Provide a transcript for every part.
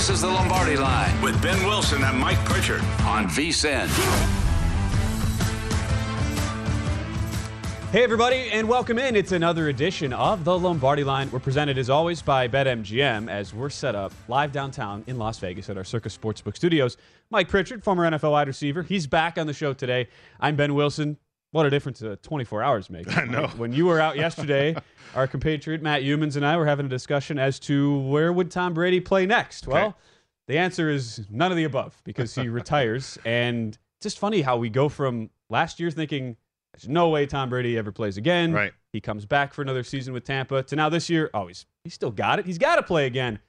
This is the Lombardi line with Ben Wilson and Mike Pritchard on VSIN. Hey, everybody, and welcome in. It's another edition of the Lombardi Line. We're presented, as always, by BetMGM as we're set up live downtown in Las Vegas at our Circa Sportsbook studios. Mike Pritchard, former NFL wide receiver, he's back on the show today. I'm Ben Wilson. What a difference uh, 24 hours makes. I know. When you were out yesterday, our compatriot Matt Youmans and I were having a discussion as to where would Tom Brady play next. Okay. Well, the answer is none of the above because he retires. And it's just funny how we go from last year thinking there's no way Tom Brady ever plays again. Right. He comes back for another season with Tampa to now this year, oh, he's, he's still got it. He's got to play again.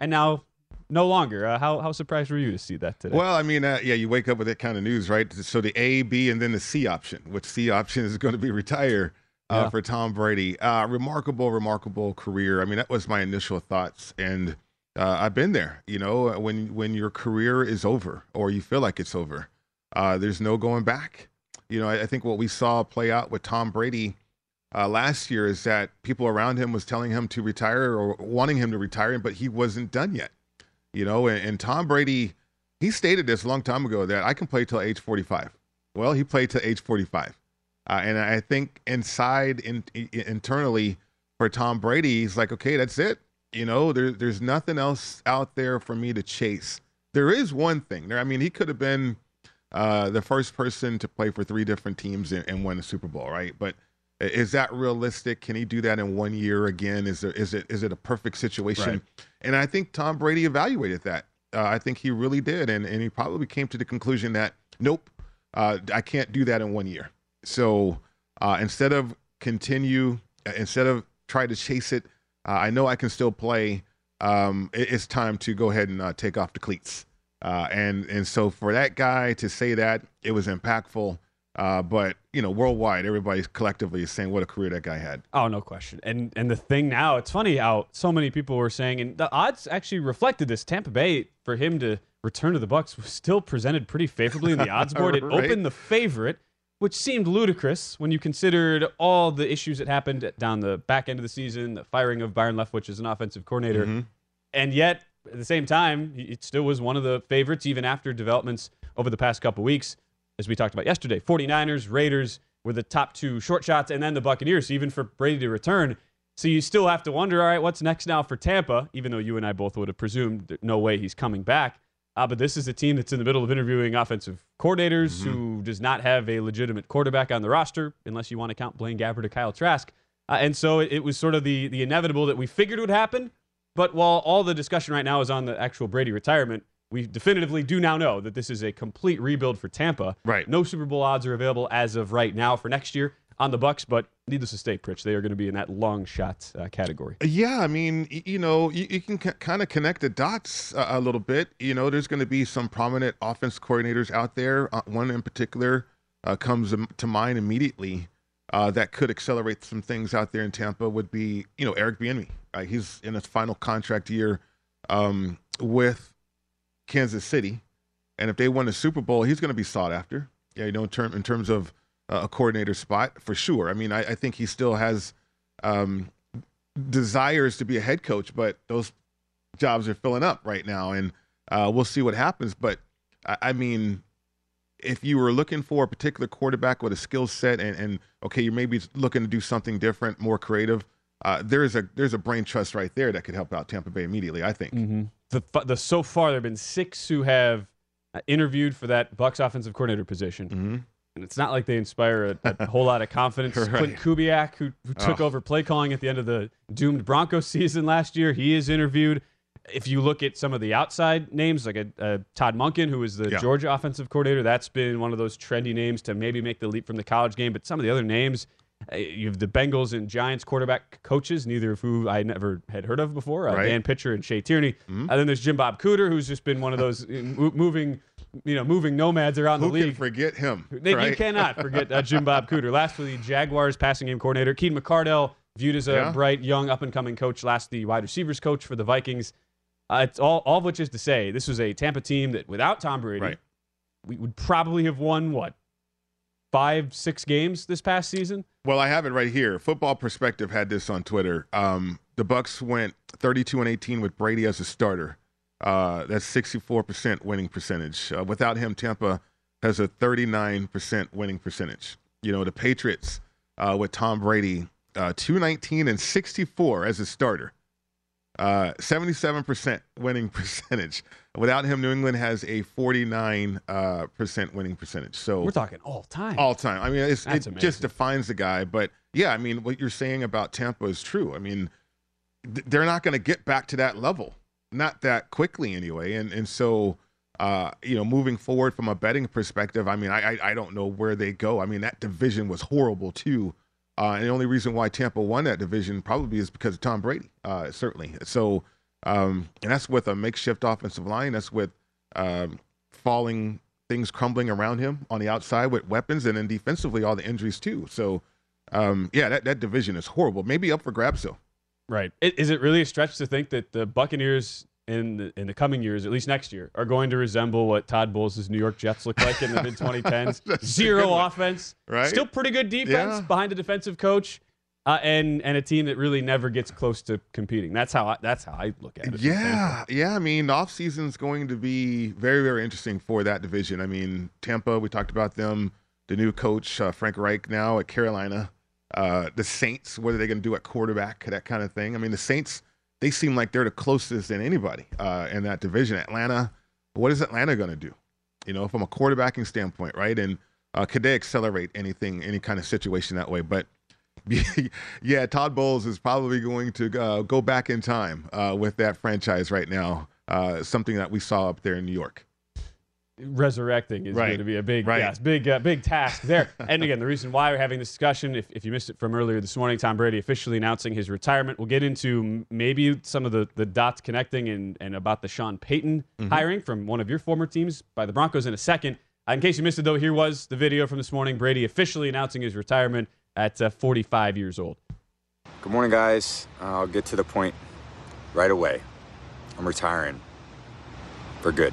And now no longer. Uh, how, how surprised were you to see that today? Well, I mean, uh, yeah, you wake up with that kind of news, right? So the A, B, and then the C option, which C option is going to be retire uh, Yeah. for Tom Brady. Uh, remarkable, remarkable career. I mean, that was my initial thoughts, and uh, I've been there. You know, when when your career is over or you feel like it's over, uh, there's no going back. You know, I, I think what we saw play out with Tom Brady uh, last year is that people around him was telling him to retire or wanting him to retire, but he wasn't done yet. You know, and, and Tom Brady, he stated this a long time ago that I can play till age 45. Well, he played till age 45. Uh, and I think inside, in, i- internally, for Tom Brady, he's like, okay, that's it. You know, there, there's nothing else out there for me to chase. There is one thing there. I mean, he could have been uh, the first person to play for three different teams and, and win a Super Bowl, right? But is that realistic? Can he do that in one year again? Is there is it is it a perfect situation? Right. And I think Tom Brady evaluated that. Uh, I think he really did, and and he probably came to the conclusion that nope, uh, I can't do that in one year. So uh, instead of continue, uh, instead of try to chase it, uh, I know I can still play. Um, it- it's time to go ahead and uh, take off the cleats. Uh, and and so for that guy to say that, it was impactful. Uh, but you know, worldwide, everybody collectively is saying what a career that guy had. Oh, no question. And and the thing now, it's funny how so many people were saying, and the odds actually reflected this. Tampa Bay for him to return to the Bucks was still presented pretty favorably in the odds board. It Right. opened the favorite, which seemed ludicrous when you considered all the issues that happened down the back end of the season, the firing of Byron Leftwich as an offensive coordinator, Mm-hmm. and yet at the same time, it still was one of the favorites even after developments over the past couple weeks. As we talked about yesterday, 49ers, Raiders were the top two short shots, and then the Buccaneers, even for Brady to return. So you still have to wonder, all right, what's next now for Tampa? Even though you and I both would have presumed no way he's coming back. Uh, but this is a team that's in the middle of interviewing offensive coordinators who does not have a legitimate quarterback on the roster, unless you want to count Blaine Gabbert or Kyle Trask. Uh, and so it, it was sort of the the inevitable that we figured would happen. But while all the discussion right now is on the actual Brady retirement, we definitively do now know that this is a complete rebuild for Tampa. Right. No Super Bowl odds are available as of right now for next year on the Bucks, but needless to say, Pritch, they are going to be in that long shot uh, category. Yeah, I mean, you know, you, you can c- kind of connect the dots a, a little bit. You know, there's going to be some prominent offense coordinators out there. Uh, one in particular uh, comes to mind immediately uh, that could accelerate some things out there in Tampa. Would be, you know, Eric Bieniemy. Uh, he's in his final contract year um, with Kansas City, and if they win the Super Bowl, he's going to be sought after. Yeah, you know, in, term, in terms of uh, a coordinator spot for sure. I mean, I, I think he still has um, desires to be a head coach, but those jobs are filling up right now, and uh, we'll see what happens. But I, I mean, if you were looking for a particular quarterback with a skill set, and, and okay, you're maybe looking to do something different, more creative. Uh, there's a there's a brain trust right there that could help out Tampa Bay immediately. I think. Mm-hmm. The, the so far there have been six who have uh, interviewed for that Bucks offensive coordinator position. Mm-hmm. And it's not like they inspire a, a whole lot of confidence. Right. Quentin Kubiak, who, who took Oh. over play calling at the end of the doomed Broncos season last year, he is interviewed. If you look at some of the outside names, like a, a Todd Monken, who is the Yeah. Georgia offensive coordinator, that's been one of those trendy names to maybe make the leap from the college game. But some of the other names, you have the Bengals and Giants quarterback coaches, neither of who I never had heard of before, uh, Right. Mm-hmm. Dan Pitcher and Shea Tierney. And then there's Jim Bob Cooter, who's just been one of those uh, moving, you know, moving nomads around Who the league. can forget him? They, right? You cannot forget uh, Jim Bob Cooter. Lastly, the Jaguars passing game coordinator. Keenan McCardell, viewed as a Yeah. bright, young, up and coming coach, last the wide receivers coach for the Vikings. Uh, it's all, all of which is to say, this was a Tampa team that without Tom Brady, Right. we would probably have won, what, five, six games this past season? Well, I have it right here. Football Perspective had this on Twitter. Um, the Bucks went 32 and 18 with Brady as a starter. Uh, that's 64% winning percentage. Uh, without him, Tampa has a 39% winning percentage. You know, the Patriots uh, with Tom Brady, uh, 219 and 64 as a starter. Uh, 77% winning percentage. Without him, New England has a 49 uh, percent winning percentage. So We're talking all time. all time. I mean, it's, it That's just defines the guy. But yeah, I mean, what you're saying about Tampa is true. I mean, th- they're not going to get back to that level, not that quickly anyway. And and so, uh, you know, moving forward from a betting perspective, I mean, I I, I don't know where they go. I mean, that division was horrible too. Uh, and the only reason why Tampa won that division probably is because of Tom Brady, uh, certainly. So, um, and that's with a makeshift offensive line. That's with um, falling things crumbling around him on the outside with weapons, and then defensively all the injuries too. So, um, yeah, that, that division is horrible. Maybe up for grabs though. Right. Is it really a stretch to think that the Buccaneers in the, in the coming years, at least next year, are going to resemble what Todd Bowles' New York Jets looked like in the mid 2010s? Zero offense, Right. Still pretty good defense Yeah. behind a defensive coach, uh, and and a team that really never gets close to competing. That's how I, that's how I look at it. Yeah, yeah. I mean, the offseason's going to be very, very interesting for that division. I mean, Tampa, we talked about them. The new coach, uh, Frank Reich, now at Carolina. Uh, the Saints, what are they going to do at quarterback, that kind of thing. I mean, the Saints, they seem like they're the closest than anybody uh, in that division. Atlanta, what is Atlanta going to do? You know, from a quarterbacking standpoint, right? And uh, could they accelerate anything, any kind of situation that way? But yeah, Todd Bowles is probably going to uh, go back in time uh, with that franchise right now. Uh, something that we saw up there in New York. Resurrecting is Right. going to be a big, Right. yes, big, uh, big task there. and again, the reason why we're having this discussion, if, if you missed it from earlier this morning, Tom Brady officially announcing his retirement. We'll get into maybe some of the, the dots connecting and, and about the Sean Payton Mm-hmm. hiring from one of your former teams by the Broncos in a second. Uh, in case you missed it, though, here was the video from this morning. Brady officially announcing his retirement at uh, 45 years old. Good morning, guys. I'll get to the point right away. I'm retiring for good.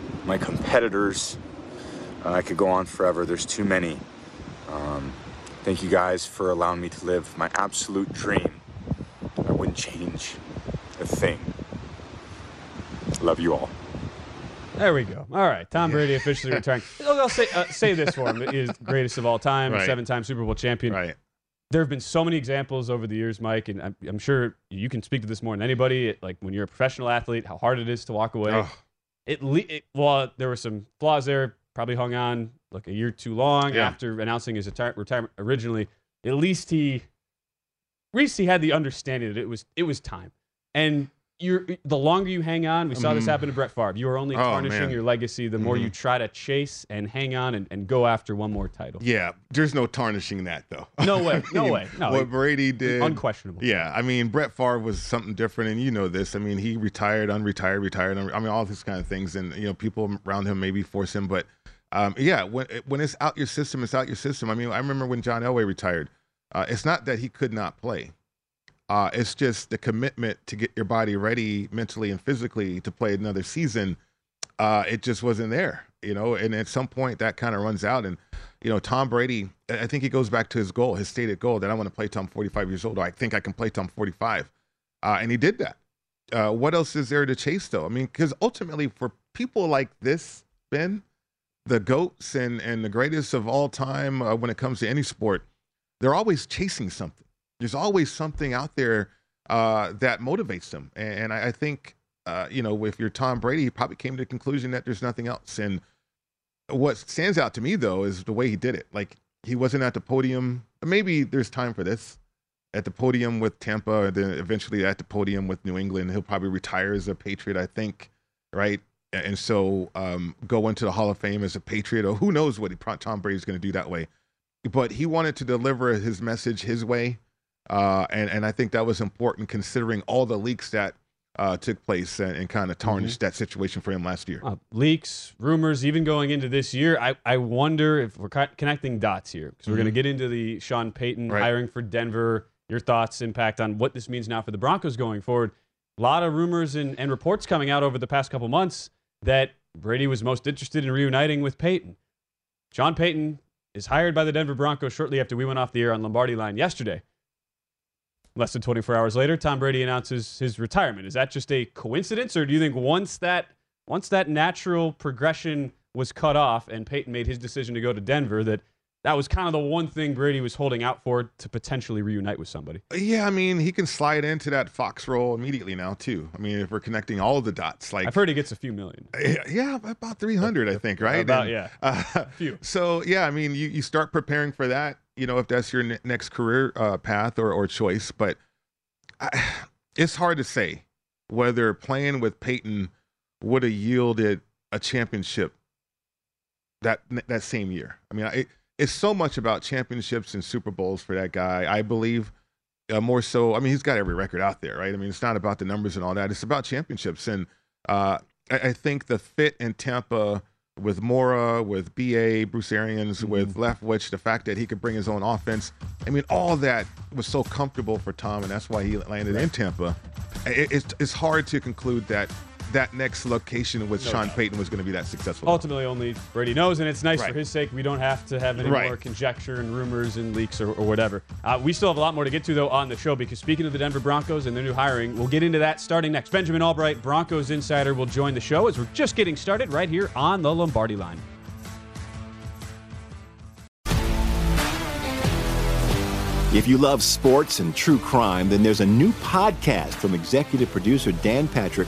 my competitors. Uh, I could go on forever. There's too many. Um, thank you guys for allowing me to live my absolute dream I wouldn't change a thing. Love you all. There we go. All right, Tom Brady officially retiring. I'll say uh, say this for him: is greatest of all time, Right. seven-time Super Bowl champion. Right. There have been so many examples over the years, Mike, and I'm, I'm sure you can speak to this more than anybody. Like when you're a professional athlete, how hard it is to walk away. Ugh. It, le- it well, there were some flaws there. Probably hung on like a year too long Yeah. after announcing his retire- retirement originally. At least he, at least he had the understanding that it was it was time. And you're the longer you hang on, we saw this Mhm. happen to Brett Favre. You are only Oh, tarnishing your legacy the more you Mhm. try to chase and hang on and, and go after one more title. Yeah, there's no tarnishing that though. No way, no way. No, what Brady did, Unquestionable. Yeah, I mean Brett Favre was something different, and you know this. I mean he retired, unretired, retired. unre- I mean all these kind of things, and you know people around him maybe force him, but um, yeah, when when it's out your system, it's out your system. I mean I remember when John Elway retired. Uh, it's not that he could not play. Uh, it's just the commitment to get your body ready mentally and physically to play another season. Uh, it just wasn't there, you know. And at some point, that kind of runs out. And you know, Tom Brady, I think he goes back to his goal, his stated goal that I want to play I'm 45 years old. Or I think I can play I'm 45, uh, and he did that. Uh, what else is there to chase, though? I mean, because ultimately, for people like this, Ben, the goats and and the greatest of all time uh, when it comes to any sport, they're always chasing something. There's always something out there uh, that motivates them, and, I, I think uh, you know if you're Tom Brady, he probably came to the conclusion that there's nothing else. And what stands out to me though is the way he did it. Like he wasn't at the podium. Maybe there's time for this at the podium with Tampa, and then eventually at the podium with New England. He'll probably retire as a Patriot, I think, right? And so um, go into the Hall of Fame as a Patriot, or who knows what he, Tom Brady's going to do that way. But he wanted to deliver his message his way, uh, and and I think that was important considering all the leaks that uh, took place and, and kind of tarnished that situation for him last year. Uh, leaks, rumors, even going into this year. I, I wonder if we're co- connecting dots here because we're going to Mhm. get into the Sean Payton Right. hiring for Denver. Your thoughts, impact on what this means now for the Broncos going forward. A lot of rumors and, and reports coming out over the past couple months that Brady was most interested in reuniting with Payton. Sean Payton is hired by the Denver Broncos shortly after we went off the air on Lombardi Line yesterday. Less than 24 hours later, Tom Brady announces his retirement. Is that just a coincidence, or do you think once that once that natural progression was cut off and Payton made his decision to go to Denver, that that was kind of the one thing Brady was holding out for to potentially reunite with somebody? Yeah, I mean, he can slide into that Fox role immediately now too. I mean, if we're connecting all the dots, like I've heard he gets a few million. Yeah, yeah, about 300, I think, right? About, And, yeah. Uh, Few. So, yeah, I mean, you, you start preparing for that, you know, if that's your ne- next career uh, path or, or choice. But I, it's hard to say whether playing with Payton would have yielded a championship that that same year. I mean, it, it's so much about championships and Super Bowls for that guy. I believe uh, more so. I mean, he's got every record out there, right? I mean, it's not about the numbers and all that. It's about championships, and uh, I, I think the fit in Tampa with Mora, with BA, Bruce Arians, mm-hmm. with Leftwich, the fact that he could bring his own offense. I mean, all that was so comfortable for Tom, and that's why he landed in Tampa. It, it's it's hard to conclude that that next location with Sean Payton was going to be that successful. Ultimately, only Brady knows, and it's nice Right. for his sake. We don't have to have any Right. more conjecture and rumors and leaks or, or whatever. Uh, we still have a lot more to get to, though, on the show because speaking of the Denver Broncos and their new hiring, we'll get into that starting next. Benjamin Albright, Broncos insider, will join the show as we're just getting started right here on the Lombardi line. If you love sports and true crime, then there's a new podcast from executive producer Dan Patrick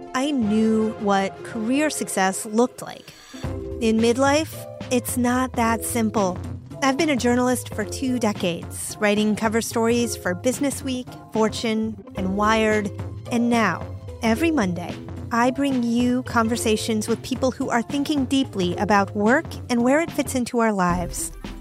I knew what career success looked like. In midlife, it's not that simple. I've been a journalist for two decades, writing cover stories for Business Week, Fortune, and Wired. And now, every Monday, I bring you conversations with people who are thinking deeply about work and where it fits into our lives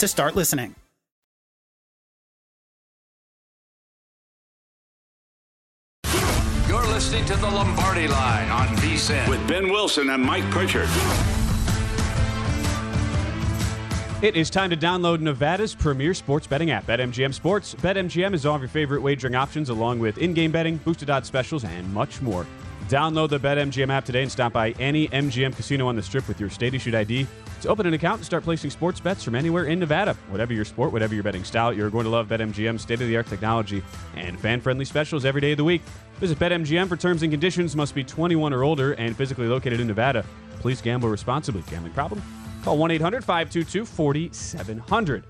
to start listening. You're listening to the Lombardi Line on VSIN with Ben Wilson and Mike Pritchard. It is time to download Nevada's premier sports betting app, BetMGM Sports. BetMGM is all of your favorite wagering options, along with in-game betting, boosted odds specials, and much more. Download the BetMGM app today and stop by any MGM casino on the Strip with your state-issued ID to open an account and start placing sports bets from anywhere in Nevada. Whatever your sport, whatever your betting style, you're going to love BetMGM's state-of-the-art technology and fan-friendly specials every day of the week. Visit BetMGM for terms and conditions. Must be 21 or older and physically located in Nevada. Please gamble responsibly. Gambling problem? Call 1-800-522-4700.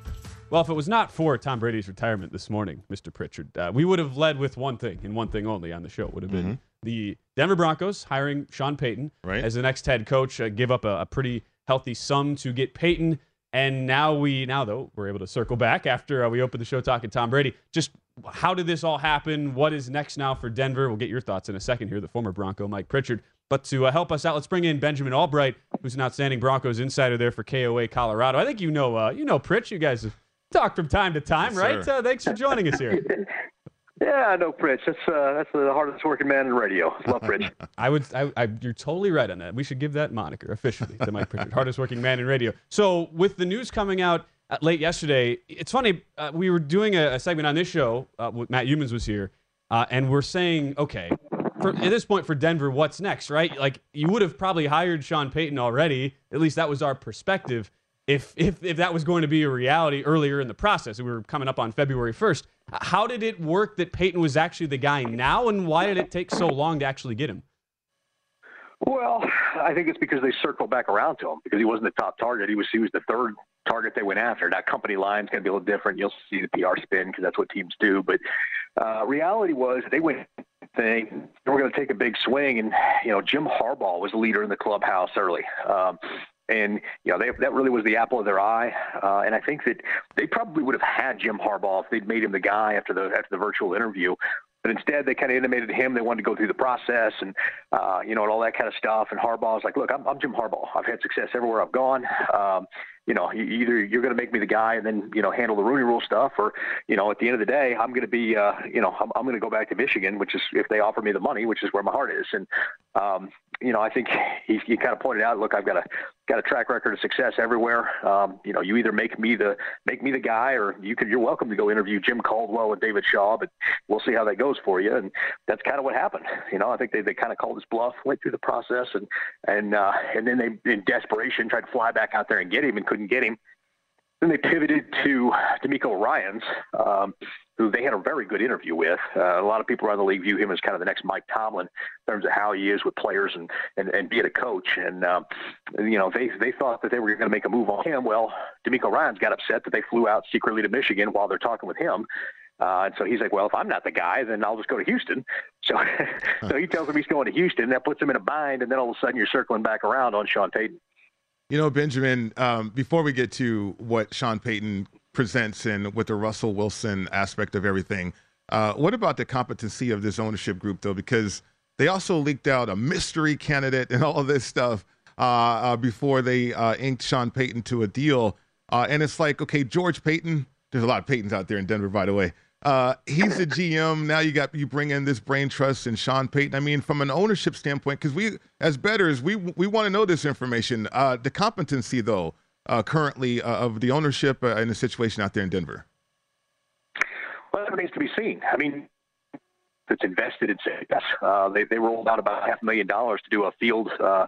Well, if it was not for Tom Brady's retirement this morning, Mr. Pritchard, uh, we would have led with one thing and one thing only on the show. It would have been Mm-hmm. the Denver Broncos hiring Sean Payton Right. as the next head coach, uh, give up a, a pretty healthy sum to get Payton. And now we, now though, we're able to circle back after uh, we opened the show talking Tom Brady. Just how did this all happen? What is next now for Denver? We'll get your thoughts in a second here, the former Bronco Mike Pritchard. But to uh, help us out, let's bring in Benjamin Albright, who's an outstanding Broncos insider there for KOA Colorado. I think you know, uh, you know, Pritch. You guys have talked from time to time, Yes, right? Uh, thanks for joining us here. Yeah, I know Pritch. That's uh, that's the hardest working man in radio. Love Pritch. I would, I, I, you're totally right on that. We should give that moniker officially to Mike Pritchard, hardest working man in radio. So with the news coming out uh, late yesterday, it's funny. Uh, we were doing a, a segment on this show. Uh, with Matt Youmans was here, uh, and we're saying, okay, for, at this point for Denver, what's next, right? Like you would have probably hired Sean Payton already. At least that was our perspective. If, if, if that was going to be a reality earlier in the process, we were coming up on February 1st. How did it work that Payton was actually the guy now, and why did it take so long to actually get him? Well, I think it's because they circled back around to him because he wasn't the top target. He was he was the third target they went after. That company line's going to be a little different. You'll see the PR spin because that's what teams do. But uh, reality was they went thing. They were going to take a big swing, and you know Jim Harbaugh was leader in the clubhouse early. Um, and you know they, that really was the apple of their eye, uh, and I think that they probably would have had Jim Harbaugh if they'd made him the guy after the after the virtual interview. But instead, they kind of intimated him. They wanted to go through the process and, uh, you know, and all that kind of stuff. And Harbaugh's like, look, I'm, I'm Jim Harbaugh. I've had success everywhere I've gone. Um, you know, either you're going to make me the guy and then you know handle the Rooney Rule stuff, or you know, at the end of the day, I'm going to be, uh, you know, I'm, I'm going to go back to Michigan, which is if they offer me the money, which is where my heart is. And um, you know, I think he, he kind of pointed out, look, I've got a got a track record of success everywhere. Um, you know, you either make me the make me the guy, or you can. You're welcome to go interview Jim Caldwell and David Shaw, but we'll see how that goes for you. And that's kind of what happened. You know, I think they, they kind of called his bluff, went through the process, and and uh, and then they, in desperation, tried to fly back out there and get him, and couldn't get him. Then they pivoted to DeMeco Ryans, um, who they had a very good interview with. Uh, a lot of people around the league view him as kind of the next Mike Tomlin in terms of how he is with players and and, and being a coach. And um, you know, they they thought that they were going to make a move on him. Well, DeMeco Ryans got upset that they flew out secretly to Michigan while they're talking with him. Uh, and so he's like, well, if I'm not the guy, then I'll just go to Houston. So, so he tells him he's going to Houston. That puts him in a bind, and then all of a sudden you're circling back around on Sean Payton. You know, Benjamin, um, before we get to what Sean Payton presents and with the Russell Wilson aspect of everything, uh, what about the competency of this ownership group, though? Because they also leaked out a mystery candidate and all of this stuff uh, uh, before they uh, inked Sean Payton to a deal. Uh, and it's like, okay, George Paton, there's a lot of Paytons out there in Denver, by the way. Uh, he's the GM. Now you got you bring in this brain trust and Sean Payton. I mean, from an ownership standpoint, because we as betters, we we want to know this information. Uh, the competency, though, uh, currently uh, of the ownership uh, in the situation out there in Denver. Well, that remains to be seen. I mean, that's invested in. Uh, they, they rolled out about half a million dollars to do a field, uh,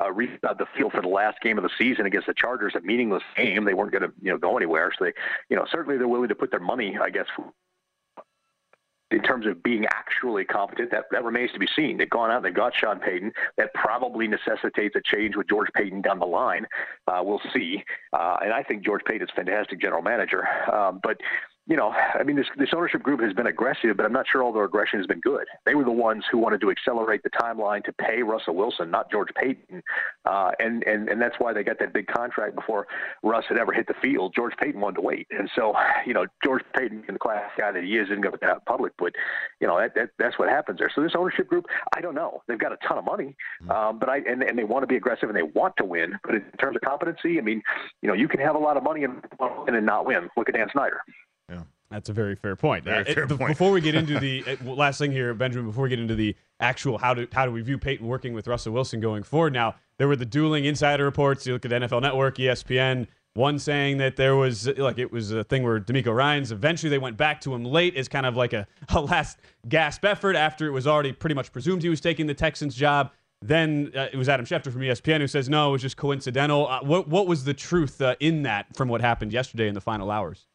a, re- the field for the last game of the season against the Chargers, a meaningless game. They weren't going to, you know, go anywhere. So they, you know, certainly they're willing to put their money, I guess, in terms of being actually competent, that, that remains to be seen. They've gone out, they got Sean Payton. That probably necessitates a change with George Paton down the line. Uh, we'll see. Uh, and I think George Paton's a fantastic general manager. Um, but you know, I mean, this this ownership group has been aggressive, but I'm not sure all their aggression has been good. They were the ones who wanted to accelerate the timeline to pay Russell Wilson, not George Paton, uh, and and and that's why they got that big contract before Russ had ever hit the field. George Paton wanted to wait, and so you know, George Paton, the class guy that he is, isn't going to put that out public, but you know, that, that that's what happens there. So this ownership group, I don't know. They've got a ton of money, mm-hmm. um, but I and and they want to be aggressive and they want to win. But in terms of competency, I mean, you know, you can have a lot of money and and not win. Look at Dan Snyder. Yeah. That's a very fair point. Very uh, fair it, point. Before we get into the uh, last thing here, Benjamin, before we get into the actual how do how do we view Payton working with Russell Wilson going forward? Now there were the dueling insider reports. You look at NFL Network, ESPN. One saying that there was like it was a thing where DeMeco Ryans eventually they went back to him late as kind of like a, a last gasp effort after it was already pretty much presumed he was taking the Texans job. Then uh, it was Adam Schefter from ESPN who says no, it was just coincidental. Uh, what what was the truth uh, in that from what happened yesterday in the final hours?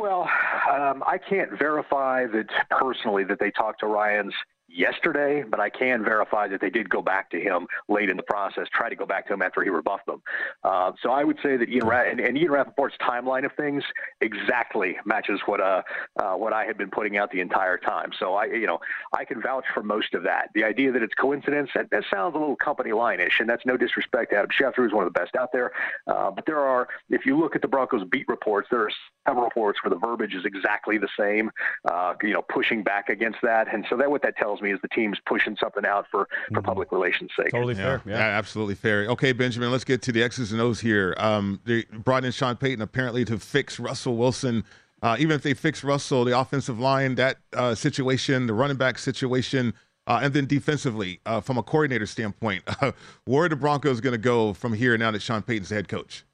Well, um, I can't verify that personally that they talked to Ryans yesterday, but I can verify that they did go back to him late in the process, try to go back to him after he rebuffed them. Uh, so I would say that Ian Ra- and, and Ian Rapoport's timeline of things exactly matches what uh, uh, what I had been putting out the entire time. So I, you know, I can vouch for most of that. The idea that it's coincidence that, that sounds a little company line-ish, and that's no disrespect to Adam Schefter, who's one of the best out there. Uh, but there are, if you look at the Broncos beat reports, there are several reports where the verbiage is exactly the same. Uh, you know, pushing back against that, and so that what that tells me is the team's pushing something out for for public relations sake. Totally fair. Yeah, absolutely fair. Okay, Benjamin, let's get to the X's and O's here. Um, they brought in Sean Payton apparently to fix Russell Wilson. Uh, even if they fix Russell, the offensive line, that uh, situation, the running back situation, uh, and then defensively, uh, from a coordinator standpoint, where are the Broncos going to go from here now that Sean Payton's the head coach?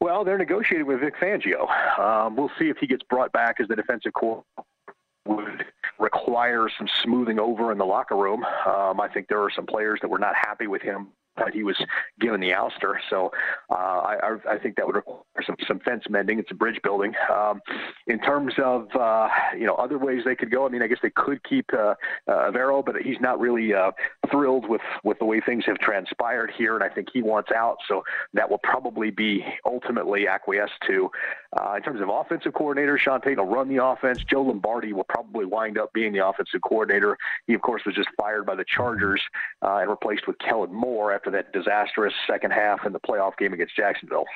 Well, they're negotiating with Vic Fangio. Um, we'll see if he gets brought back as the defensive coordinator. Would require some smoothing over in the locker room. Um, I think there are some players that were not happy with him he was given the ouster. So uh, I, I think that would require some, some fence mending and some bridge building. Um, in terms of uh, you know other ways they could go, I mean, I guess they could keep uh, uh, Evero, but he's not really uh, thrilled with with the way things have transpired here, and I think he wants out. So that will probably be ultimately acquiesced to. Uh, in terms of offensive coordinator, Sean Payton will run the offense. Joe Lombardi will probably wind up being the offensive coordinator. He, of course, was just fired by the Chargers and replaced with Kellen Moore after that disastrous second half in the playoff game against Jacksonville.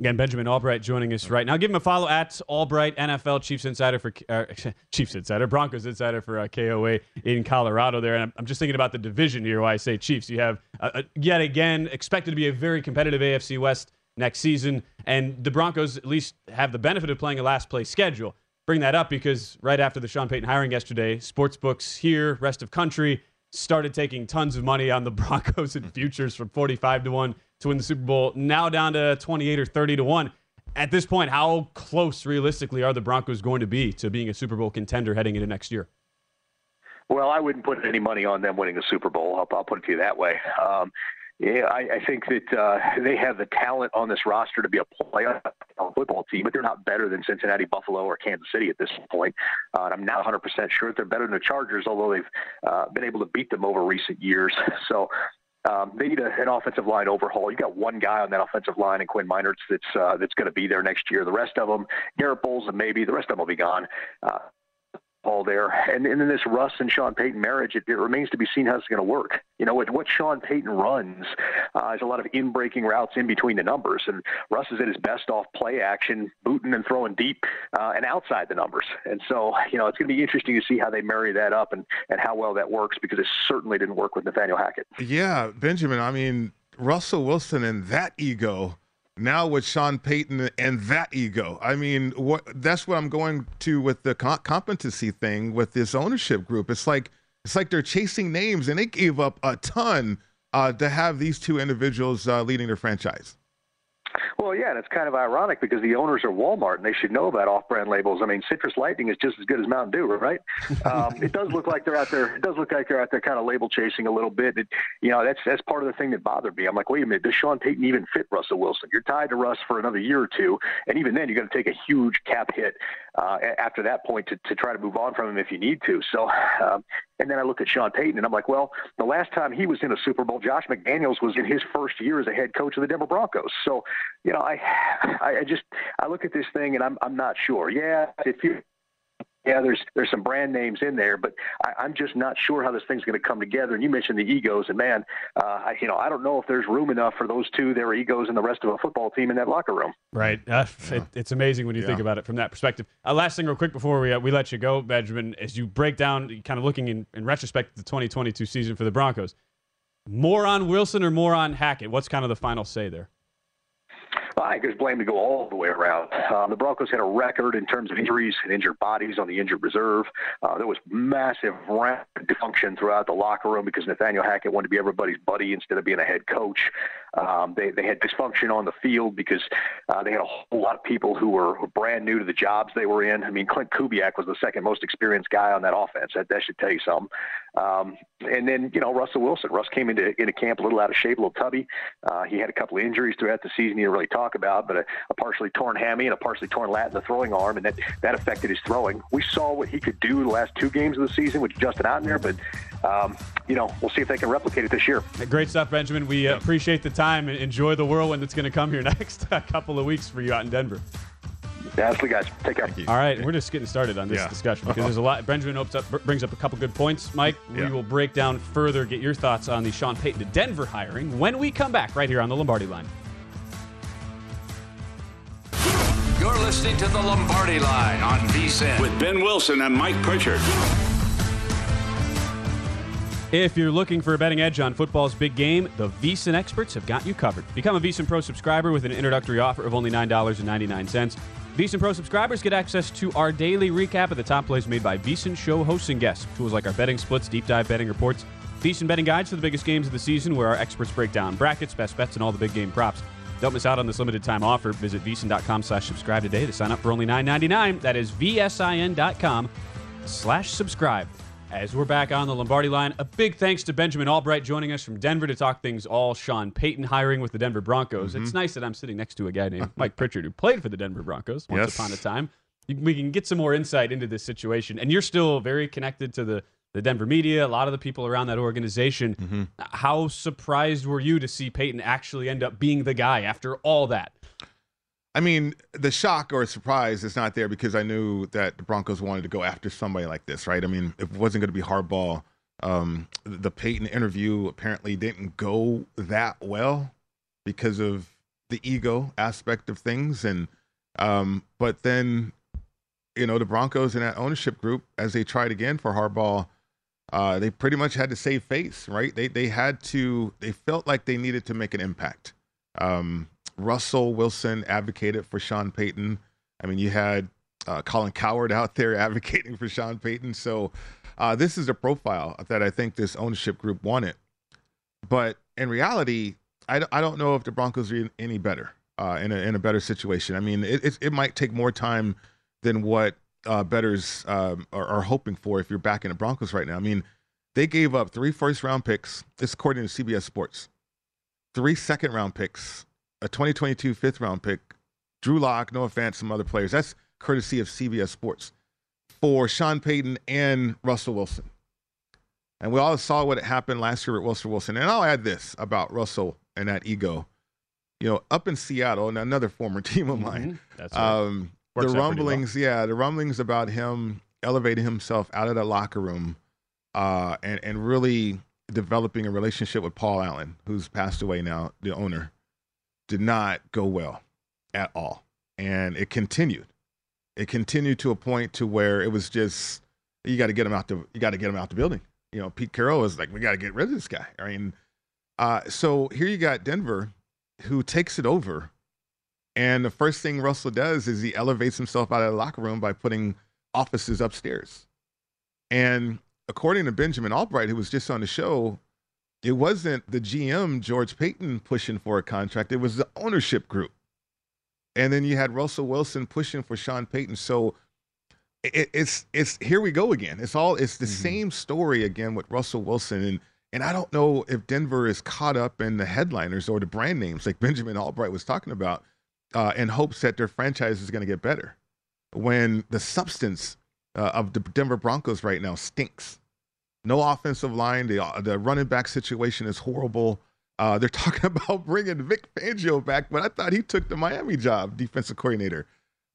Again, Benjamin Albright joining us right now. Give him a follow at Albright NFL Chiefs Insider for uh, Chiefs Insider Broncos Insider for uh, KOA in Colorado. There, and I'm, I'm, just thinking about the division here. Why I say Chiefs? You have uh, yet again expected to be a very competitive AFC West next season, and the Broncos at least have the benefit of playing a last place schedule. Bring that up because right after the Sean Payton hiring yesterday, sports books here, rest of country started taking tons of money on the Broncos and futures from 45 to 1 to win the Super Bowl, now down to 28 or 30 to 1. At this point, how close realistically are the Broncos going to be to being a Super Bowl contender heading into next year? Well, I wouldn't put any money on them winning the Super Bowl. I'll, I'll put it to you that way. Um, yeah, I, I think that uh, they have the talent on this roster to be a playoff football team, but they're not better than Cincinnati, Buffalo, or Kansas City at this point. Uh, and I'm not 100% sure that they're better than the Chargers, although they've uh, been able to beat them over recent years. So um, they need a, an offensive line overhaul. You got one guy on that offensive line, and Quinn Meinerz, that's uh, that's going to be there next year. The rest of them, Garrett Bolles, and maybe the rest of them will be gone. Uh, all there. And, and then this Russ and Sean Payton marriage, it, it remains to be seen how it's going to work. You know, what, what Sean Payton runs uh, is a lot of in breaking routes in between the numbers. And Russ is at his best off play action, booting and throwing deep uh, and outside the numbers. And so, you know, it's going to be interesting to see how they marry that up and, and how well that works because it certainly didn't work with Nathaniel Hackett. Yeah, Benjamin, I mean, Russell Wilson and that ego now with Sean Payton and that ego. I mean, what that's what I'm going to with the competency thing with this ownership group. It's like it's like they're chasing names, and they gave up a ton uh, to have these two individuals uh, leading their franchise. Well, yeah, and it's kind of ironic because the owners are Walmart and they should know about off-brand labels. I mean, Citrus Lightning is just as good as Mountain Dew, right? Um, it does look like they're out there. It does look like they're out there, kind of label chasing a little bit. It, you know, that's that's part of the thing that bothered me. I'm like, wait a minute, does Sean Payton even fit Russell Wilson? You're tied to Russ for another year or two, and even then, you're going to take a huge cap hit uh, after that point to, to try to move on from him if you need to. So, um, and then I look at Sean Payton and I'm like, well, the last time he was in a Super Bowl, Josh McDaniels was in his first year as a head coach of the Denver Broncos. So, you know, I, I just, I look at this thing and I'm, I'm not sure. Yeah, if you, yeah, there's there's some brand names in there, but I, am just not sure how this thing's going to come together. And you mentioned the egos, and man, uh, I, you know, I don't know if there's room enough for those two, their egos, and the rest of a football team in that locker room. Right. Uh, yeah. it, it's amazing when you yeah. think about it from that perspective. Uh, last thing, real quick, before we uh, we let you go, Benjamin, as you break down, kind of looking in, in retrospect, the 2022 season for the Broncos, more on Wilson or more on Hackett? What's kind of the final say there? I there's blame to go all the way around. Um, the Broncos had a record in terms of injuries and injured bodies on the injured reserve. Uh, there was massive dysfunction throughout the locker room because Nathaniel Hackett wanted to be everybody's buddy instead of being a head coach. Um, they, they had dysfunction on the field because uh, they had a whole lot of people who were brand new to the jobs they were in. I mean, Klint Kubiak was the second most experienced guy on that offense. That, that should tell you something. Um, and then, you know, Russell Wilson. Russ came into, into camp a little out of shape, a little tubby. Uh, he had a couple of injuries throughout the season he didn't really talk about, but a, a partially torn hammy and a partially torn lat in the throwing arm, and that, that affected his throwing. We saw what he could do the last two games of the season with Justin out there, but, um, you know, we'll see if they can replicate it this year. Great stuff, Benjamin. We uh, appreciate the time and enjoy the whirlwind that's going to come here next couple of weeks for you out in Denver. Absolutely, guys. Take care. All right, we're just getting started on this yeah. discussion because there's a lot. Benjamin up, brings up a couple good points. Mike, yeah. we will break down further, get your thoughts on the Sean Payton to Denver hiring when we come back right here on the Lombardi line. You're listening to the Lombardi line on VSIN with Ben Wilson and Mike Pritchard. If you're looking for a betting edge on football's big game, the VSIN experts have got you covered. Become a VSIN Pro subscriber with an introductory offer of only $9.99. VSIN Pro subscribers get access to our daily recap of the top plays made by VSIN show hosts and guests. Tools like our betting splits, deep dive betting reports, VSIN betting guides for the biggest games of the season, where our experts break down brackets, best bets, and all the big game props. Don't miss out on this limited time offer. Visit vsin.com slash subscribe today to sign up for only $9.99. That is vsin.com slash subscribe. As we're back on the Lombardi line, a big thanks to Benjamin Albright joining us from Denver to talk things all Sean Payton hiring with the Denver Broncos. Mm-hmm. It's nice that I'm sitting next to a guy named Mike Pritchard who played for the Denver Broncos once yes. upon a time. We can get some more insight into this situation. And you're still very connected to the, the Denver media, a lot of the people around that organization. Mm-hmm. How surprised were you to see Payton actually end up being the guy after all that? I mean, the shock or surprise is not there because I knew that the Broncos wanted to go after somebody like this, right? I mean, it wasn't going to be Harbaugh. Um, the Payton interview apparently didn't go that well because of the ego aspect of things, and um, but then you know the Broncos and that ownership group, as they tried again for Harbaugh, uh, they pretty much had to save face, right? They they had to. They felt like they needed to make an impact. Um, Russell Wilson advocated for Sean Payton. I mean, you had uh, Colin Cowherd out there advocating for Sean Payton. So uh, this is a profile that I think this ownership group wanted. But in reality, I, I don't know if the Broncos are any better uh, in, a, in a better situation. I mean, it, it, it might take more time than what uh, betters um, are, are, hoping for if you're back in the Broncos right now. I mean, they gave up three first round picks. This according to CBS Sports. Three second round picks, a 2022 fifth round pick, Drew Lock, Noah Fant, some other players. That's courtesy of CBS Sports for Sean Payton and Russell Wilson. And we all saw what happened last year with Russell Wilson. And I'll add this about Russell and that ego. You know, up in Seattle, and another former team of mine. Mm-hmm. That's right. Um, the rumblings, well. yeah, the rumblings about him elevating himself out of the locker room uh, and, and really developing a relationship with Paul Allen, who's passed away now, the owner, did not go well at all. And it continued. It continued to a point to where it was just you got to get him out the you got to get him out the building. You know, Pete Carroll is like, we got to get rid of this guy. I mean, uh, so here you got Denver, who takes it over and the first thing Russell does is he elevates himself out of the locker room by putting offices upstairs. And according to Benjamin Albright, who was just on the show, it wasn't the GM, George Paton, pushing for a contract, it was the ownership group. And then you had Russell Wilson pushing for Sean Payton. So it, it's it's here we go again. It's all it's the mm-hmm. same story again with Russell Wilson. And and I don't know if Denver is caught up in the headliners or the brand names like Benjamin Albright was talking about uh, in hopes that their franchise is going to get better when the substance uh, of the Denver Broncos right now stinks. No offensive line. The, uh, the running back situation is horrible. Uh, they're talking about bringing Vic Fangio back, but I thought he took the Miami job, defensive coordinator.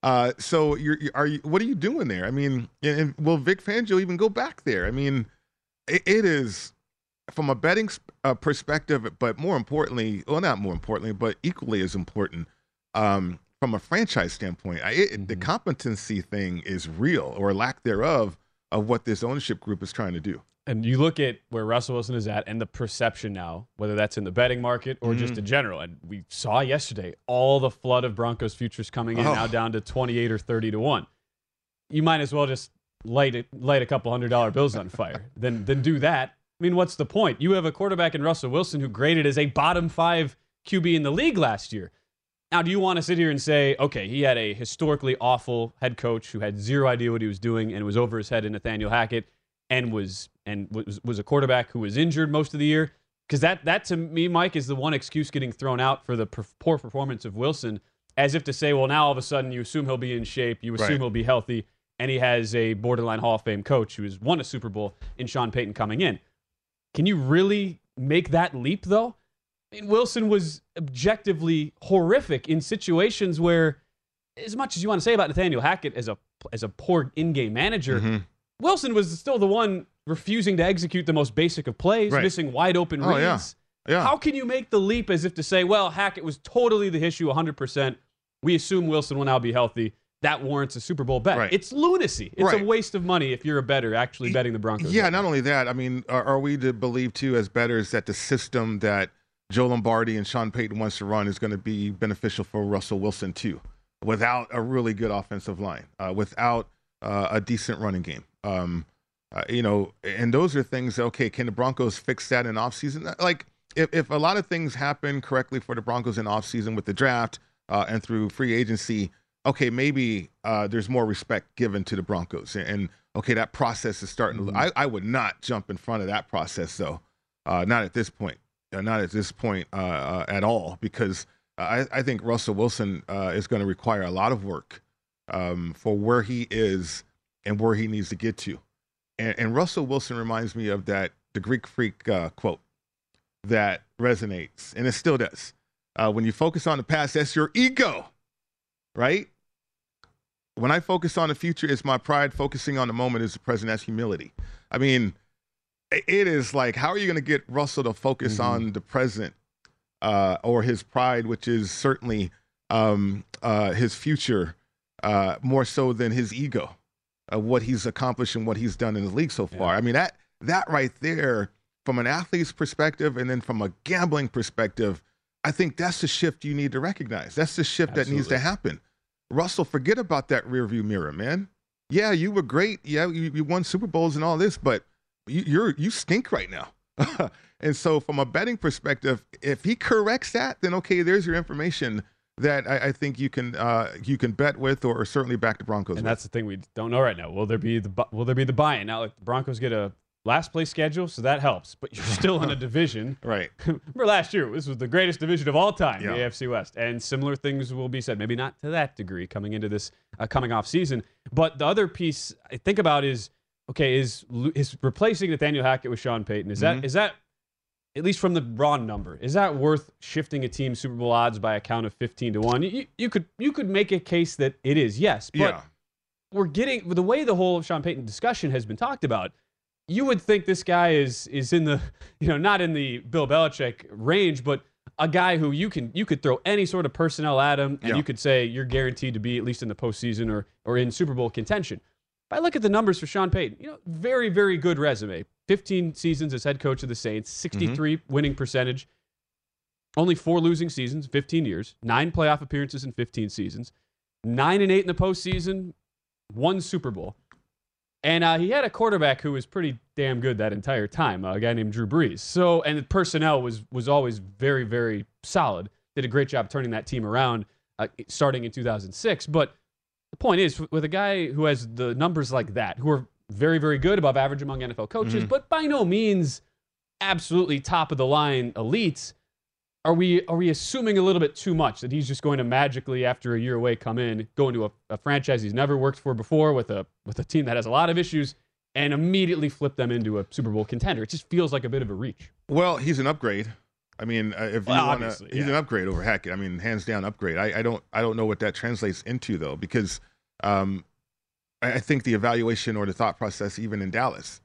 Uh, so you're, are you? What are you doing there? I mean, and, will Vic Fangio even go back there? I mean, it, it is from a betting uh, perspective, but more importantly, well, not more importantly, but equally as important, um, from a franchise standpoint, I, it, mm-hmm. the competency thing is real or lack thereof of what this ownership group is trying to do. And you look at where Russell Wilson is at and the perception now, whether that's in the betting market or mm-hmm. just in general. And we saw yesterday all the flood of Broncos futures coming in oh. now down to 28 or 30 to 1. You might as well just light it, light a couple hundred dollar bills on fire. then then do that. I mean, what's the point? You have a quarterback in Russell Wilson who graded as a bottom 5 QB in the league last year. Now, do you want to sit here and say, okay, he had a historically awful head coach who had zero idea what he was doing and was over his head in Nathaniel Hackett and was and was was a quarterback who was injured most of the year? Because that that to me, Mike, is the one excuse getting thrown out for the poor performance of Wilson, as if to say, well, now all of a sudden you assume he'll be in shape, you assume right. he'll be healthy, and he has a borderline Hall of Fame coach who has won a Super Bowl in Sean Payton coming in. Can you really make that leap though? I mean, Wilson was objectively horrific in situations where, as much as you want to say about Nathaniel Hackett as a as a poor in-game manager, mm-hmm. Wilson was still the one refusing to execute the most basic of plays, right. missing wide open oh, reads. Yeah. yeah. How can you make the leap as if to say, well, Hackett was totally the issue 100%. We assume Wilson will now be healthy. That warrants a Super Bowl bet. Right. It's lunacy. It's right. a waste of money if you're a better actually betting the Broncos. Yeah, not only that, I mean, are, are we to believe too as betters that the system that – Joe Lombardi and Sean Payton wants to run is going to be beneficial for Russell Wilson too, without a really good offensive line, uh, without uh, a decent running game. Um, uh, you know, and those are things. Okay, can the Broncos fix that in offseason? Uh, like, if, if a lot of things happen correctly for the Broncos in offseason with the draft uh, and through free agency, okay, maybe uh, there's more respect given to the Broncos. And, and okay, that process is starting mm-hmm. to. I, I would not jump in front of that process though, Uh, not at this point. Uh, not at this point uh, uh, at all, because I, I, think Russell Wilson is going to require a lot of work um, for where he is and where he needs to get to. And, and Russell Wilson reminds me of that the Greek Freak quote that resonates, and it still does. when you focus on the past, that's your ego, right? when I focus on the future, it's my pride. Focusing on the moment is the present. That's humility. I mean, it is like, how are you going to get Russell to focus mm-hmm. on the present uh, or his pride, which is certainly um, uh, his future, uh, more so than his ego of what he's accomplished and what he's done in the league so far. Yeah. I mean that that right there, from an athlete's perspective, and then from a gambling perspective, I think that's the shift you need to recognize. That's the shift Absolutely. that needs to happen. Russell, forget about that rearview mirror, man. Yeah, you were great. Yeah, you, you won Super Bowls and all this, but you, you're you stink right now. and so, from a betting perspective, if he corrects that, then okay, there's your information that I, I think you can uh, you can bet with, or certainly back the Broncos. And with. that's the thing we don't know right now. Will there be the will there be the buy-in now? Like the Broncos get a last place schedule, so that helps. But you're still in a division. right. Remember last year, this was the greatest division of all time, yeah. the AFC West. And similar things will be said, maybe not to that degree coming into this uh, coming off season. But the other piece I think about is okay, is is replacing Nathaniel Hackett with Sean Payton. Is mm-hmm. that is that at least from the raw number, is that worth shifting a team Super Bowl odds by a count of fifteen to one? You, you could you could make a case that it is, yes, but yeah. we're getting the way the whole Sean Payton discussion has been talked about. You would think this guy is is in the you know not in the Bill Belichick range, but a guy who you can you could throw any sort of personnel at him, and yeah. you could say you're guaranteed to be at least in the postseason or or in Super Bowl contention. If I look at the numbers for Sean Payton, you know, very, very good resume. 15 seasons as head coach of the Saints, 63 mm-hmm. winning percentage, only four losing seasons, 15 years, nine playoff appearances in 15 seasons, nine and eight in the postseason, one Super Bowl. And uh, he had a quarterback who was pretty damn good that entire time, uh, a guy named Drew Brees. So, and the personnel was was always very, very solid. Did a great job turning that team around, uh, starting in 2006. But the point is, with a guy who has the numbers like that, who are very, very good, above average among NFL coaches, mm-hmm. but by no means absolutely top of the line elites, are we are we assuming a little bit too much that he's just going to magically after a year away come in, go into a, a franchise he's never worked for before with a with a team that has a lot of issues and immediately flip them into a Super Bowl contender? It just feels like a bit of a reach. Well, he's an upgrade. I mean, uh, if you well, want to, he's yeah. an upgrade over Hackett. I mean, hands down upgrade. I, I, don't, I don't know what that translates into though, because um, I, think the evaluation or the thought process, even in Dallas,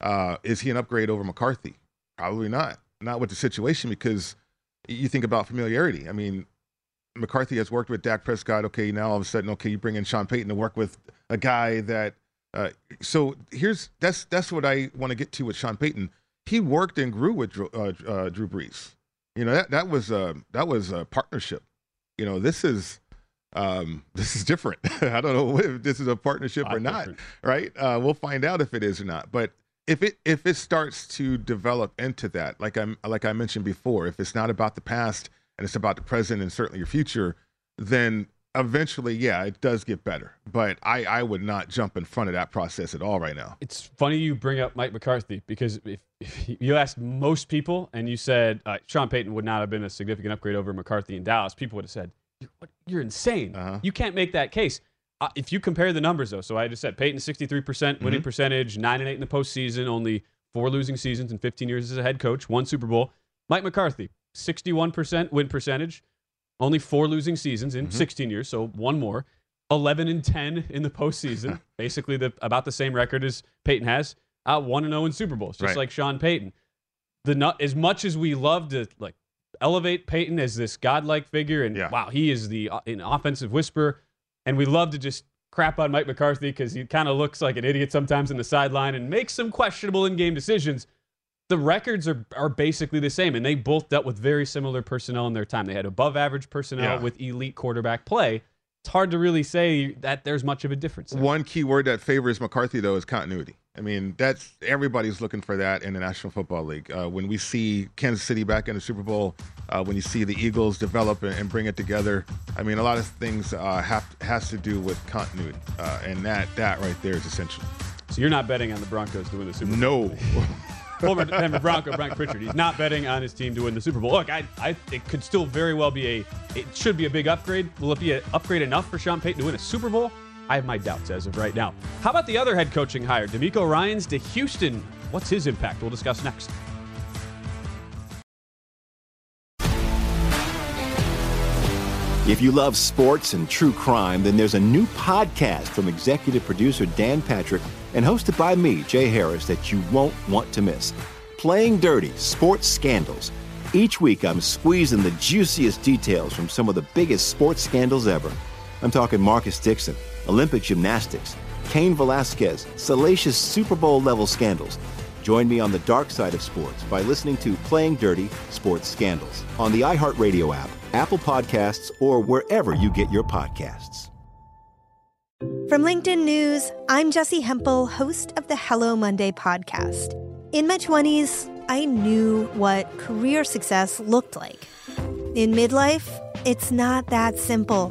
uh, is he an upgrade over McCarthy? Probably not. Not with the situation, because you think about familiarity. I mean, McCarthy has worked with Dak Prescott. Okay, now all of a sudden, okay, you bring in Sean Payton to work with a guy that. Uh, so here's that's that's what I want to get to with Sean Payton he worked and grew with Drew, uh, uh, Drew Brees. You know that that was a that was a partnership. You know this is um, this is different. I don't know if this is a partnership not or not. Different. Right? Uh, we'll find out if it is or not. But if it if it starts to develop into that, like I'm like I mentioned before, if it's not about the past and it's about the present and certainly your future, then eventually, yeah, it does get better. But I, I would not jump in front of that process at all right now. It's funny you bring up Mike McCarthy because if, if you asked most people and you said uh, Sean Payton would not have been a significant upgrade over McCarthy in Dallas, people would have said, You're, you're insane. Uh-huh. You can't make that case. Uh, if you compare the numbers, though, so I just said Payton 63% winning mm-hmm. percentage, 9 and 8 in the postseason, only four losing seasons in 15 years as a head coach, one Super Bowl. Mike McCarthy, 61% win percentage, only four losing seasons in mm-hmm. 16 years, so one more. 11 and 10 in the postseason, basically the about the same record as Payton has. Uh, one and zero oh in Super Bowls, just right. like Sean Payton. The as much as we love to like elevate Payton as this godlike figure, and yeah. wow, he is the uh, an offensive whisperer, and we love to just crap on Mike McCarthy because he kind of looks like an idiot sometimes in the sideline and makes some questionable in-game decisions the records are are basically the same, and they both dealt with very similar personnel in their time. They had above average personnel yeah. with elite quarterback play. It's hard to really say that there's much of a difference. There. One key word that favors McCarthy though is continuity. I mean, that's everybody's looking for that in the National Football League. Uh, when we see Kansas City back in the Super Bowl, uh, when you see the Eagles develop and, and, bring it together, I mean, a lot of things uh, have has to do with continuity, uh, and that that right there is essential. So you're not betting on the Broncos to win the Super Bowl? No. former Denver Bronco Frank Pritchard. He's not betting on his team to win the Super Bowl. Look, I, I, it could still very well be a, it should be a big upgrade. Will it be an upgrade enough for Sean Payton to win a Super Bowl? I have my doubts as of right now. How about the other head coaching hire, DeMeco Ryans to Houston? What's his impact? We'll discuss next. If you love sports and true crime, then there's a new podcast from executive producer Dan Patrick and hosted by me, Jay Harris, that you won't want to miss. Playing Dirty Sports Scandals. Each week, I'm squeezing the juiciest details from some of the biggest sports scandals ever. I'm talking Marcus Dixon, Olympic gymnastics, Cain Velasquez, salacious Super Bowl level scandals. Join me on the dark side of sports by listening to Playing Dirty Sports Scandals on the iHeartRadio app, Apple Podcasts, or wherever you get your podcasts. From LinkedIn News, I'm Jessi Hempel, host of the Hello Monday podcast. In my 20s, I knew what career success looked like. In midlife, it's not that simple.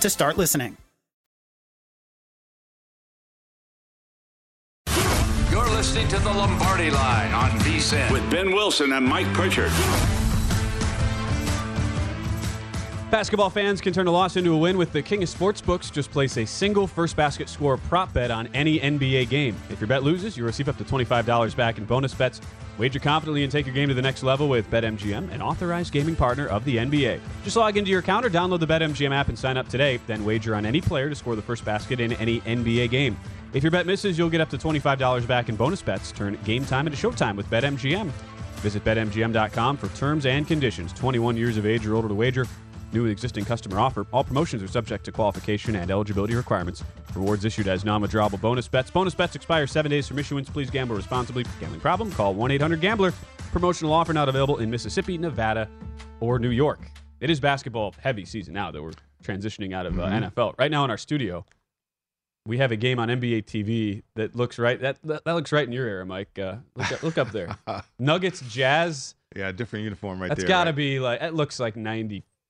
to start listening. You're listening to the Lombardi Line on VSIN. With Ben Wilson and Mike Pritchard. Basketball fans can turn a loss into a win with the King of Sportsbooks. Just place a single first basket score prop bet on any NBA game. If your bet loses, you receive up to $25 back in bonus bets. Wager confidently and take your game to the next level with BetMGM, an authorized gaming partner of the NBA. Just log into your account or download the BetMGM app and sign up today. Then wager on any player to score the first basket in any NBA game. If your bet misses, you'll get up to $25 back in bonus bets. Turn game time into showtime with BetMGM. Visit BetMGM.com for terms and conditions. 21 years of age or older to wager. New and existing customer offer. All promotions are subject to qualification and eligibility requirements. Rewards issued as non-withdrawable bonus bets. Bonus bets expire seven days from issuance. Please gamble responsibly. Gambling problem? Call 1-800-GAMBLER. Promotional offer not available in Mississippi, Nevada, or New York. It is basketball heavy season now that we're transitioning out of uh, Mhm. NFL. Right now in our studio, we have a game on NBA TV that looks right. That that, that looks right in your era, Mike. Uh, look, up, look up there. Nuggets, Jazz. Yeah, different uniform right That's there. That's got to right? be like it looks like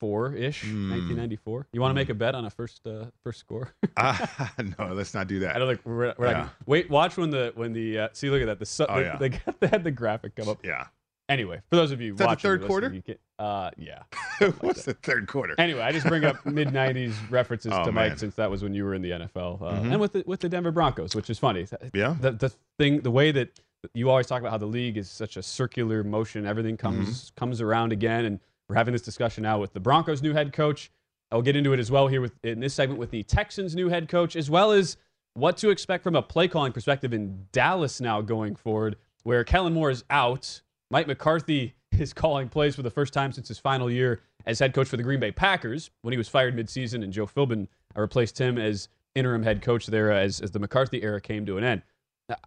94 ish, Hmm. 1994. You want to make a bet on a first uh, first score? Ah, no, let's not do that. I don't think we're, we're Yeah. not. Wait, watch when the when the uh, see. Look at that. The su- Oh, they, yeah. they, got, they had the graphic come up. Yeah. Anyway, for those of you Is that the third quarter? you can, uh, yeah. What's the third quarter? Anyway, I just bring up mid '90s references Oh, to Mike man. since that was when you were in the NFL, uh, Mhm. and with the, with the Denver Broncos, which is funny. Yeah. The the thing, the way that you always talk about how the league is such a circular motion, everything comes Mm-hmm. comes around again, and we're having this discussion now with the Broncos' new head coach. I'll get into it as well here with in this segment with the Texans' new head coach, as well as what to expect from a play calling perspective in Dallas now going forward, where Kellen Moore is out. Mike McCarthy is calling plays for the first time since his final year as head coach for the Green Bay Packers when he was fired midseason, and Joe Philbin replaced him as interim head coach there as, as the McCarthy era came to an end.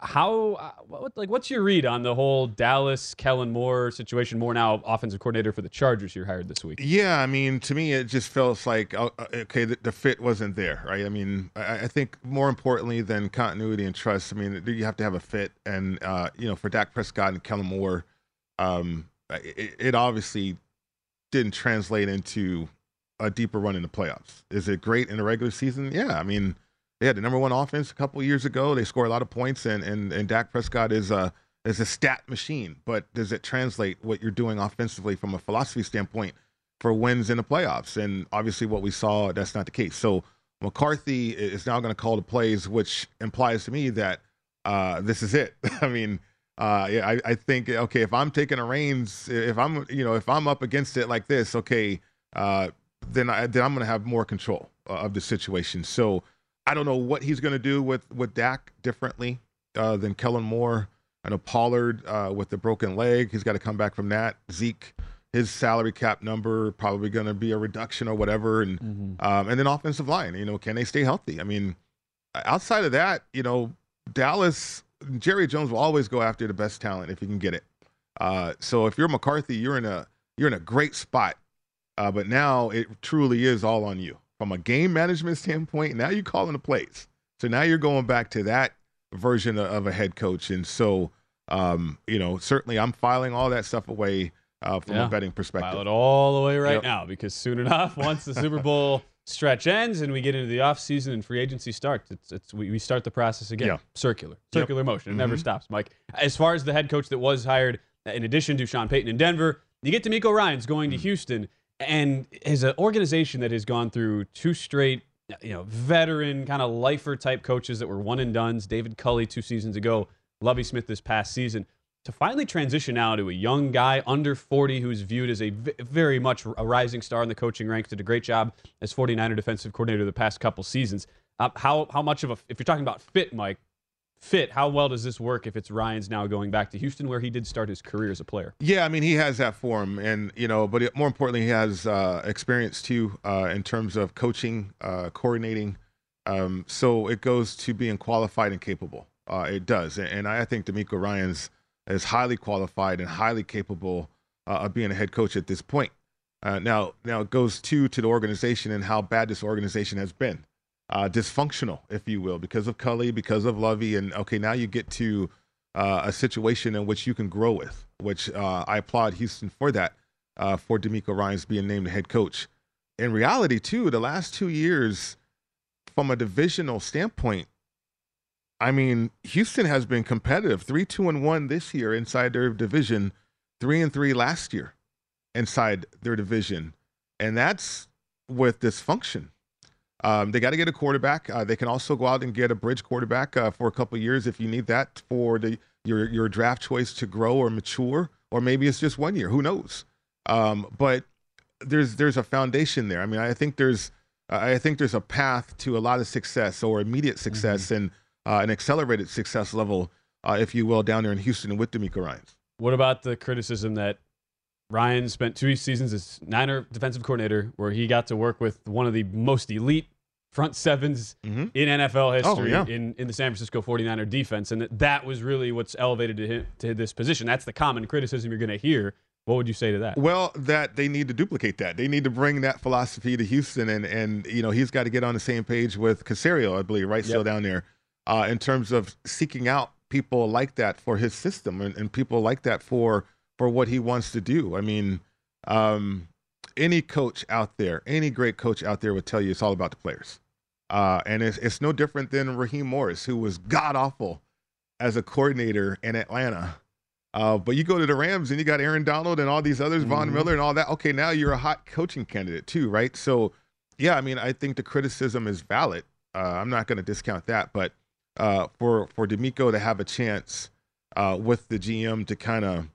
How uh, what, like what's your read on the whole Dallas Kellen Moore situation? Moore now offensive coordinator for the Chargers You're hired this week. Yeah, I mean, to me, it just feels like uh, uh, okay, the, the fit wasn't there, right? I mean, I, I, think more importantly than continuity and trust, I mean, you have to have a fit, and uh, you know, for Dak Prescott and Kellen Moore, um, it, it obviously didn't translate into a deeper run in the playoffs. Is it great in the regular season? Yeah, I mean they had the number one offense a couple years ago. They score a lot of points, and and and Dak Prescott is a is a stat machine. But does it translate what you're doing offensively from a philosophy standpoint for wins in the playoffs? And obviously, what we saw that's not the case. So McCarthy is now going to call the plays, which implies to me that uh, this is it. I mean. Uh, yeah, I, I think okay. If I'm taking the reins, if I'm you know if I'm up against it like this, okay, uh, then I then I'm to have more control uh, of the situation. So I don't know what he's going to do with with Dak differently uh, than Kellen Moore. I know Pollard uh, with the broken leg, he's got to come back from that. Zeke, his salary cap number probably going to be a reduction or whatever, and mm-hmm. um, and then offensive line. You know, can they stay healthy? I mean, outside of that, you know, Dallas, Jerry Jones will always go after the best talent if he can get it. Uh, so if you're McCarthy, you're in a you're in a great spot. Uh, but now it truly is all on you from a game management standpoint, now you're calling the plays. So now you're going back to that version of a head coach. And so, um, you know, certainly I'm filing all that stuff away uh, from yeah. a betting perspective. File it all the way right yep. now because soon enough, once the Super Bowl stretch ends and we get into the off season and free agency starts, it's, it's we, we start the process again. Yeah. Circular, circular yep. motion. It mm-hmm. never stops, Mike. As far as the head coach that was hired, in addition to Sean Payton in Denver, you get DeMeco Ryans going mm-hmm. to Houston and as an organization that has gone through two straight, you know, veteran kind of lifer type coaches that were one and duns, David Culley two seasons ago, Lovie Smith this past season, to finally transition now to a young guy under 40 who's viewed as a very much a rising star in the coaching ranks, did a great job as 49er defensive coordinator the past couple seasons. Uh, how how much of a if you're talking about fit, Mike, fit, how well does this work if it's Ryans now going back to Houston, where he did start his career as a player? Yeah, I mean, he has that form, and you know, but it, more importantly, he has uh, experience too uh, in terms of coaching, uh, coordinating. Um, so it goes to being qualified and capable. Uh, it does, and I think DeMeco Ryans is highly qualified and highly capable uh, of being a head coach at this point. Uh, now, now it goes to to the organization and how bad this organization has been uh, dysfunctional, if you will, because of Culley, because of Lovie, and okay, now you get to uh, a situation in which you can grow with, which uh, I applaud Houston for that, uh, for DeMeco Ryans being named head coach. In reality, too, the last two years, from a divisional standpoint, I mean, Houston has been competitive, three, two, and one this year inside their division, three and three last year inside their division, and that's with dysfunction. Um, they got to get a quarterback. Uh, they can also go out and get a bridge quarterback uh, for a couple years if you need that for the your your draft choice to grow or mature, or maybe it's just one year. Who knows? Um, but there's there's a foundation there. I mean, I think there's I think there's a path to a lot of success or immediate success mm-hmm. and uh, an accelerated success level, uh, if you will, down there in Houston with DeMeco Ryans. What about the criticism that Ryans spent two seasons as Niner defensive coordinator, where he got to work with one of the most elite front 7s mm-hmm. in NFL history oh, yeah. in, in the San Francisco 49er defense. And that, that was really what's elevated to, him, to this position. That's the common criticism you're going to hear. What would you say to that? Well, that they need to duplicate that. They need to bring that philosophy to Houston, and and you know he's got to get on the same page with Caserio, I believe, right? Yep. Still down there, uh, in terms of seeking out people like that for his system, and, and people like that for for what he wants to do. I mean, um, any coach out there, any great coach out there would tell you it's all about the players. Uh, and it's, it's no different than Raheem Morris, who was god awful as a coordinator in Atlanta. Uh, but you go to the Rams and you got Aaron Donald and all these others, mm-hmm. Von Miller and all that. Okay, now you're a hot coaching candidate too, right? So, yeah, I mean, I think the criticism is valid. Uh, I'm not going to discount that, but uh, for for DeMeco to have a chance uh, with the GM to kind of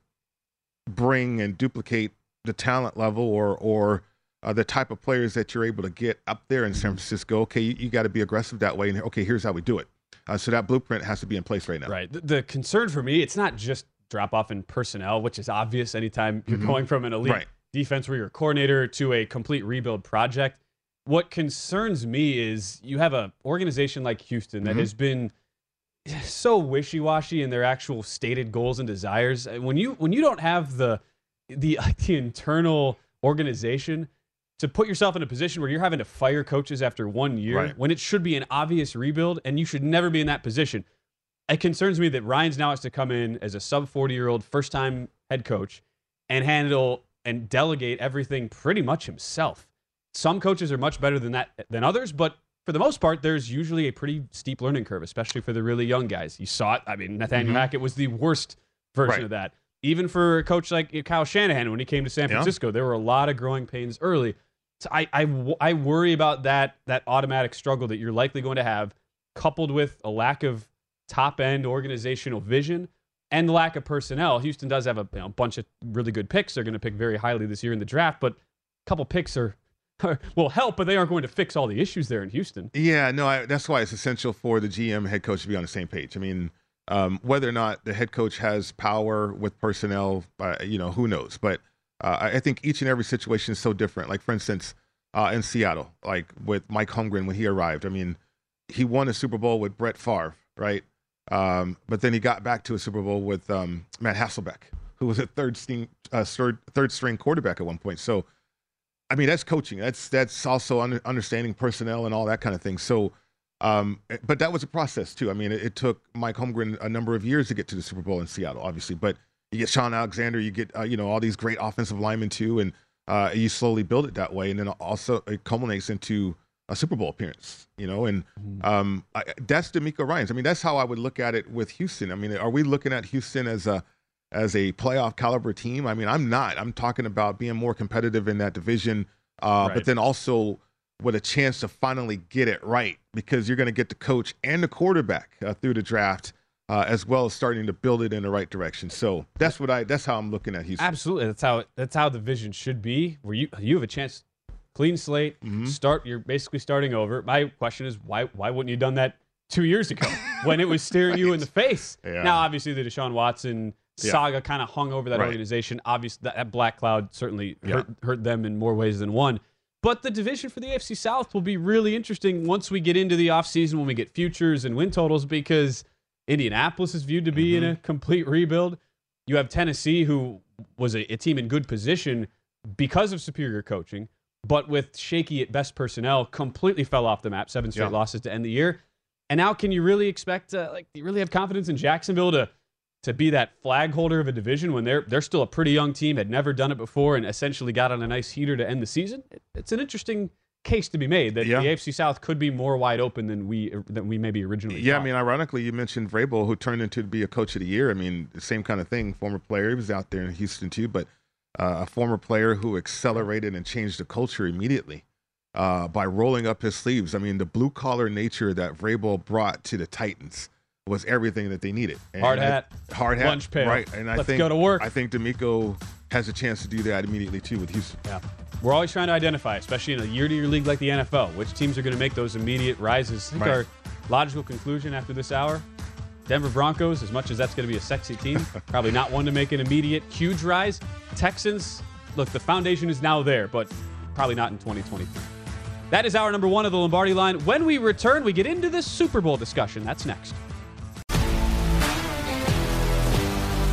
bring and duplicate the talent level or or uh, the type of players that you're able to get up there in San. Francisco. Okay, you, you got to be aggressive that way. And okay, here's how we do it. Uh, so that blueprint has to be in place right now. Right. The, the concern for me, it's not just drop off in personnel, which is obvious anytime you're mm-hmm. going from an elite right. defense where you're a coordinator to a complete rebuild project. What concerns me is you have an organization like Houston that mm-hmm. has been so wishy-washy in their actual stated goals and desires. When you when you don't have the the, the internal organization to put yourself in a position where you're having to fire coaches after one year Right. when it should be an obvious rebuild and you should never be in that position. It concerns me that Ryans now has to come in as a sub 40 year old first time head coach and handle and delegate everything pretty much himself. Some coaches are much better than that than others, but for the most part, there's usually a pretty steep learning curve, especially for the really young guys. You saw it. I mean, Nathaniel Mhm. Hackett was the worst version Right. of that. Even for a coach like Kyle Shanahan, when he came to San Yeah. Francisco, there were a lot of growing pains early. So I, I, I worry about that that automatic struggle that you're likely going to have, coupled with a lack of top end organizational vision and lack of personnel. Houston does have a you know, bunch of really good picks. They're going to pick very highly this year in the draft, but a couple picks are will help, but they aren't going to fix all the issues there in Houston. Yeah, no, I, that's why it's essential for the GM head coach to be on the same page. I mean, um, whether or not the head coach has power with personnel, uh, you know, who knows? But uh, I think each and every situation is so different. Like for instance, uh, in Seattle, like with Mike Holmgren when he arrived. I mean, he won a Super Bowl with Brett Favre, right? Um, but then he got back to a Super Bowl with um, Matt Hasselbeck, who was a third string, uh, third, third string quarterback at one point. So, I mean, that's coaching. That's that's also under, understanding personnel and all that kind of thing. So, um, but that was a process too. I mean, it, it took Mike Holmgren a number of years to get to the Super Bowl in Seattle, obviously. But you get Shaun Alexander, you get uh, you know all these great offensive linemen too, and uh, you slowly build it that way, and then also it culminates into a Super Bowl appearance. You know, and um, I, that's DeMeco Ryans. I mean, that's how I would look at it with Houston. I mean, are we looking at Houston as a as a playoff caliber team? I mean, I'm not. I'm talking about being more competitive in that division, uh, Right. but then also with a chance to finally get it right because you're going to get the coach and the quarterback uh, through the draft, uh, as well as starting to build it in the right direction. So that's what I. That's how I'm looking at Houston. Absolutely, that's how that's how the vision should be. Where you you have a chance, clean slate, Mm-hmm. start. You're basically starting over. My question is why why wouldn't you have done that two years ago when it was staring you in the face? Yeah. Now, obviously, the Deshaun Watson Yeah. saga kind of hung over that Right. organization. Obviously, that, that black cloud certainly Yeah. hurt, hurt them in more ways than one. But the division for the AFC South will be really interesting once we get into the offseason when we get futures and win totals because Indianapolis is viewed to be in a complete rebuild. You have Tennessee, who was a, a team in good position because of superior coaching, but with shaky at best personnel, completely fell off the map. Seven straight Yeah. losses to end the year. And now, can you really expect, uh, like, you really have confidence in Jacksonville to to be that flag holder of a division when they're they're still a pretty young team, had never done it before, and essentially got on a nice heater to end the season? It- it's an interesting case to be made that Yeah. the AFC South could be more wide open than we than we maybe originally. Yeah, thought. I mean, ironically, you mentioned Vrabel, who turned into to be a coach of the year. I mean, same kind of thing. Former player, he was out there in Houston too, but uh, a former player who accelerated and changed the culture immediately uh, by rolling up his sleeves. I mean, the blue collar nature that Vrabel brought to the Titans was everything that they needed. And Hard hat, hard hat, lunch pail. right? And I Let's think go to work. I think DeMeco has a chance to do that immediately too with Houston. Yeah. We're always trying to identify, especially in a year to year league like the NFL, which teams are going to make those immediate rises. I think Right. our logical conclusion after this hour Denver Broncos, as much as that's going to be a sexy team, probably not one to make an immediate huge rise. Texans, look, the foundation is now there, but probably not in 2023. That is our number one of the Lombardi line. When we return, we get into the Super Bowl discussion. That's next.